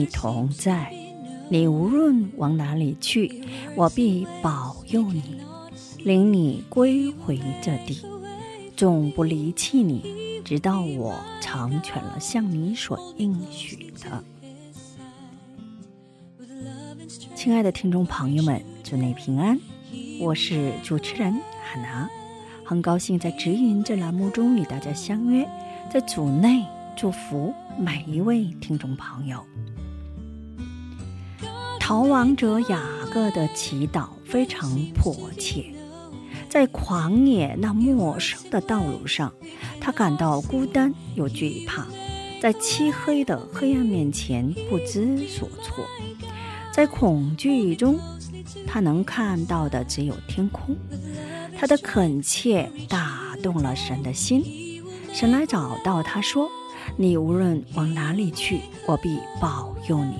你同在，你无论往哪里去，我必保佑你，领你归回这地，总不离弃你，直到我成全了向你所应许的。亲爱的听众朋友们，祝你平安，我是主持人海娜，很高兴在指引这栏目中与大家相约，在组内祝福每一位听众朋友。逃亡者雅各的祈祷非常迫切，在狂野那陌生的道路上，他感到孤单又惧怕，在漆黑的黑暗面前不知所措，在恐惧中，他能看到的只有天空。他的恳切打动了神的心，神来找到他说：“你无论往哪里去，我必保佑你，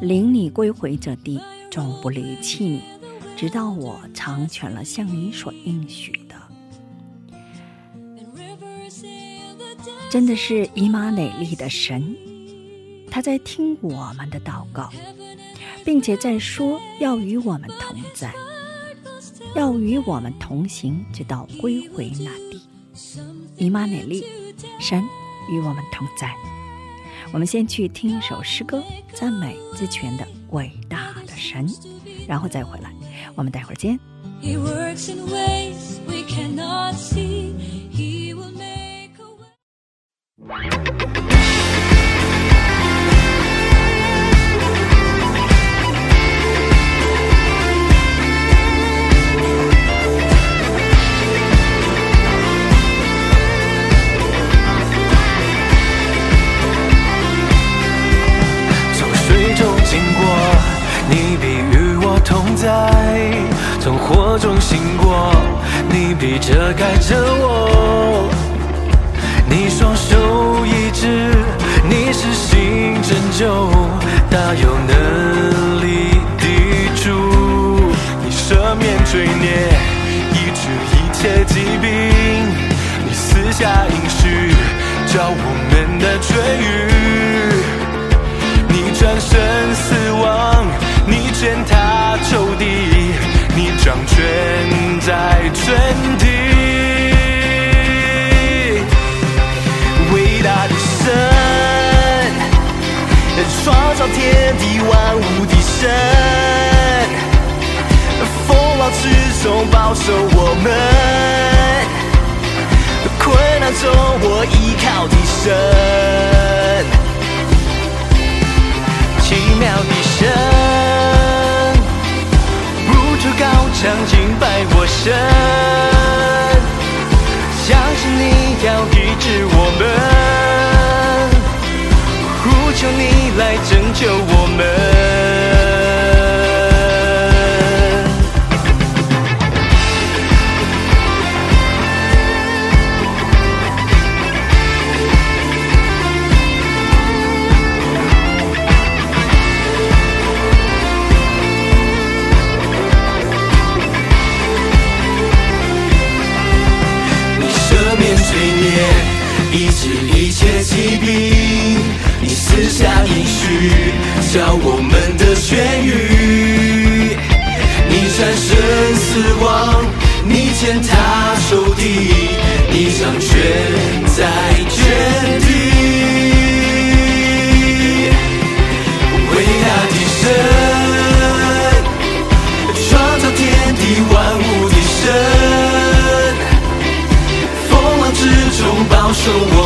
领你归回这地，终不离弃你，直到我成全了向你所应许的。”真的是以马内利的神，他在听我们的祷告，并且在说要与我们同在，要与我们同行，直到归回那地。以马内利，神与我们同在。我们先去听一首诗歌，赞美自全的伟大的神，然后再回来。我们待会儿见。He works in ways we cannot see. He will make a way. 新拯救，大有能力的主。你赦免罪孽，医治一切疾病。你私下应许，叫我们的痊愈。你战胜死亡，你践踏仇敌，你掌权在全地。神，风浪之中保守我们，困难中我依靠的神。奇妙的神，如这高墙敬拜我神，相信你要医治我们，呼求你来拯救我们。叫我们的旋律。你战生死亡，你践踏仇敌，你掌权在天地。伟大的神，创造天地万物的神，风浪之中保守我。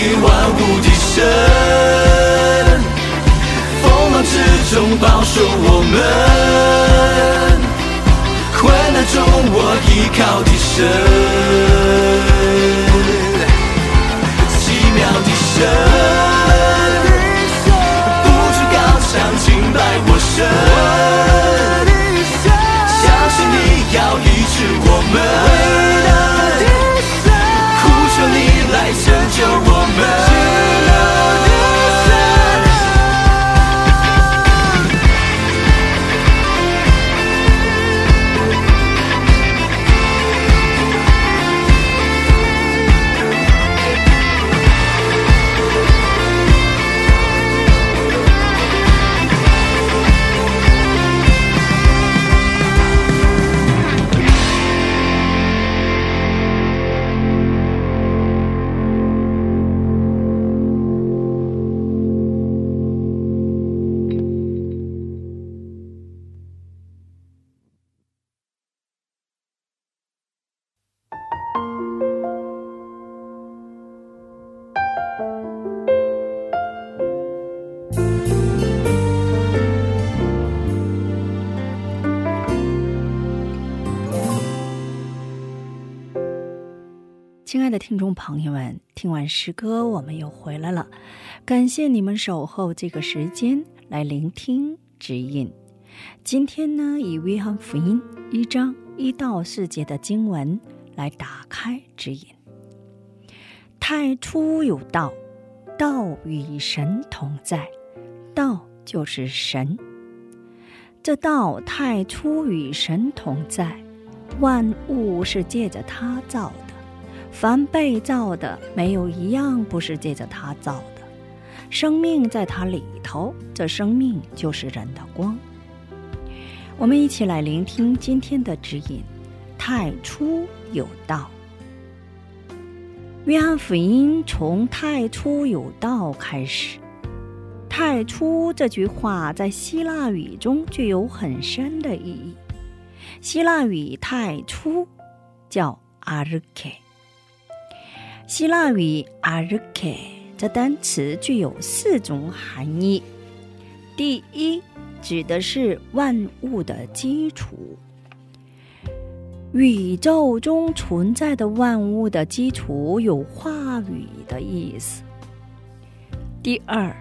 造天地万物的神，锋芒之中保守我们，困难中我依靠的神，奇妙的神，不住高墙敬拜我神，的听众朋友们，听完诗歌，我们又回来了。感谢你们守候这个时间来聆听指引。今天呢，以约翰福音一章一到四节的经文来打开指引。太初有道，道与神同在，道就是神。这道太初与神同在，万物是借着它造的。凡被造的，没有一样不是借着他造的。生命在他里头，这生命就是人的光。我们一起来聆听今天的指引：太初有道。约翰福音从“太初有道”开始。太初这句话在希腊语中具有很深的意义。希腊语“太初”叫 “arche”。希腊语 “arche” 这单词具有四种含义。第一，指的是万物的基础，宇宙中存在的万物的基础有话语的意思。第二，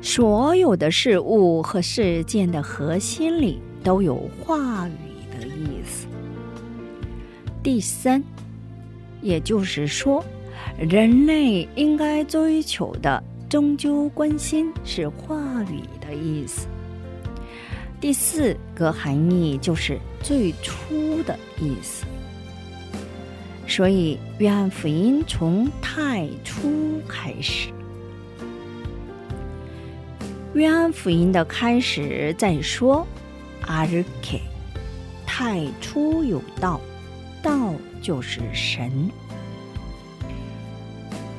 所有的事物和事件的核心里都有话语的意思。第三，也就是说。人类应该追求的终究关心是话语的意思。第四个含义就是最初的意思。所以，约翰福音从太初开始。约翰福音的开始在说阿日 K，太初有道，道就是神。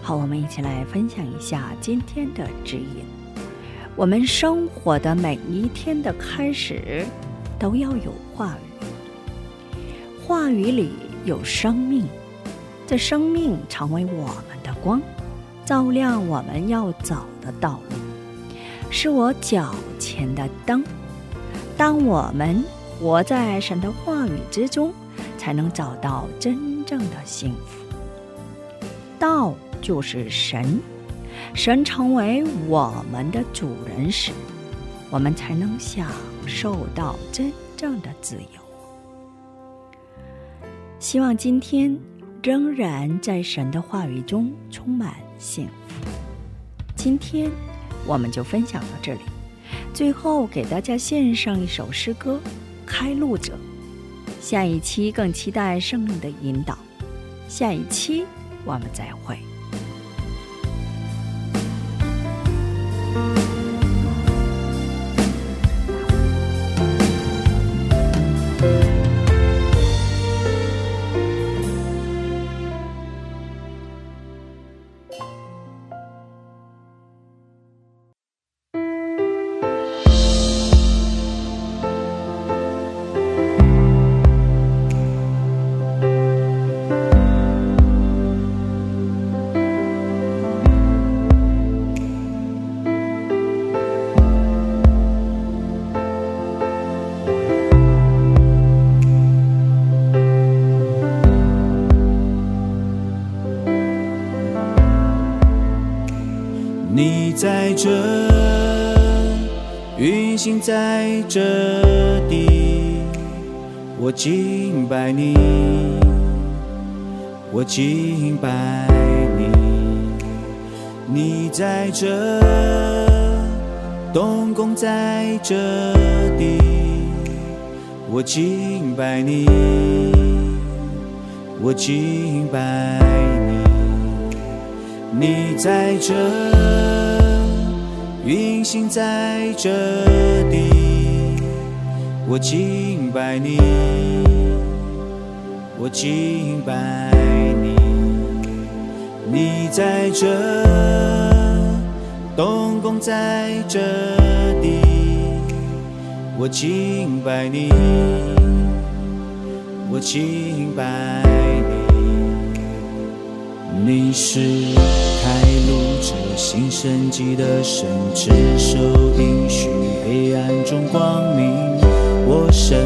好，我们一起来分享一下今天的指引。我们生活的每一天的开始，都要有话语。话语里有生命，这生命成为我们的光，照亮我们要走的道路，是我脚前的灯。当我们活在神的话语之中，才能找到真正的幸福。道。就是神，神成为我们的主人时，我们才能享受到真正的自由。希望今天仍然在神的话语中充满幸福。今天我们就分享到这里。最后给大家献上一首诗歌《开路者》。下一期更期待生命的引导。下一期我们再会。心在这地，我敬拜你，我敬拜你。你在这动工在这地，我敬拜你，我敬拜你。你在这。运行在这地，我敬拜你，我敬拜你。你在这动工在这地，我敬拜你，我敬拜你。你是开路。者新生机的神，赤手应许黑暗中光明，我神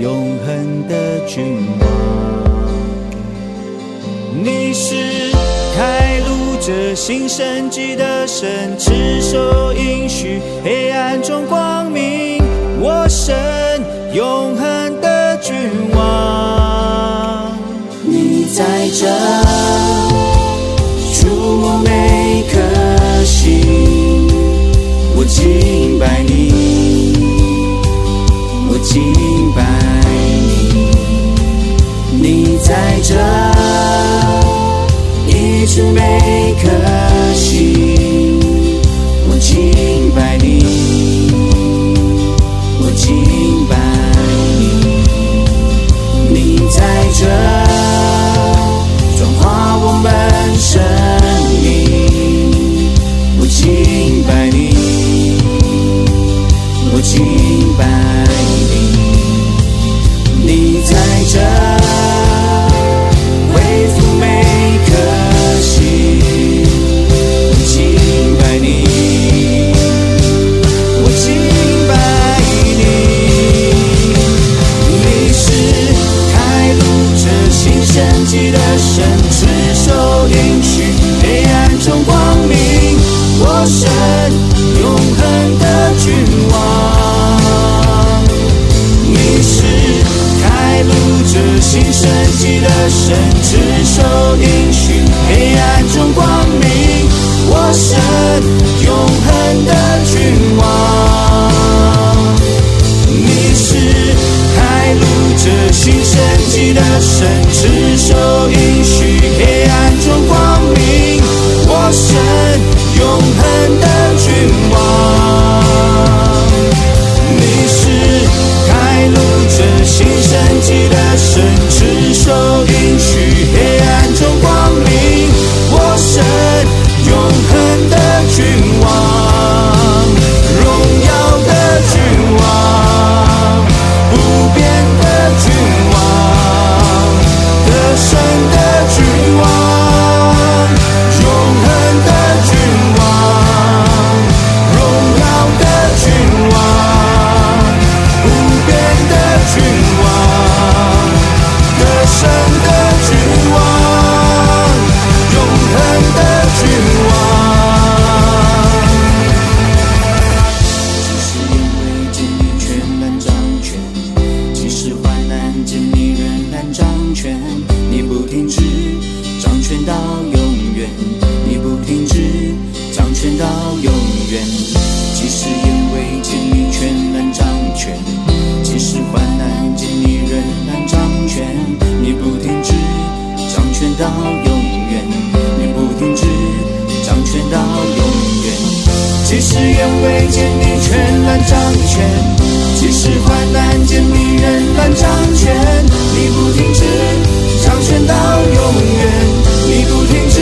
永恒的君王。你是开路者新生机的神，赤手应许黑暗中光明，我神永恒的君王。你在这。在这，一直每刻。权即使患难见你仍然掌权你不停止掌权到永远你不停止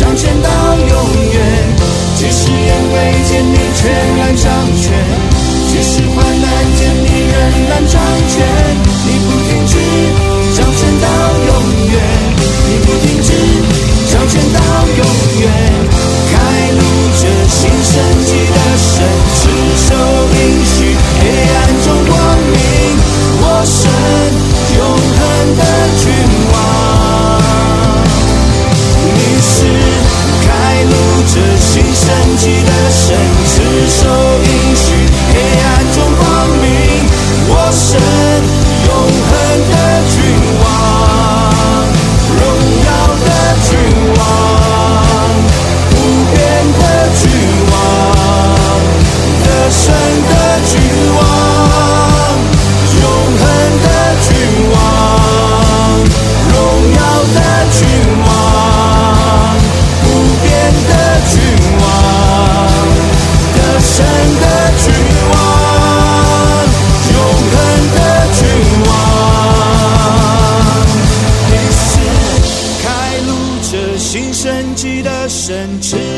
掌权到永远即使眼未见你全然掌权即使患难见你仍然掌权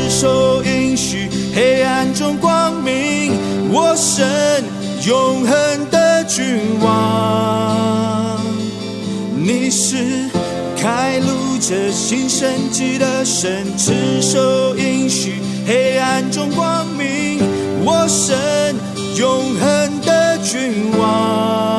受应许，黑暗中光明，我神永恒的君王。你是开路者，新生机的神，持守应许，黑暗中光明，我神永恒的君王。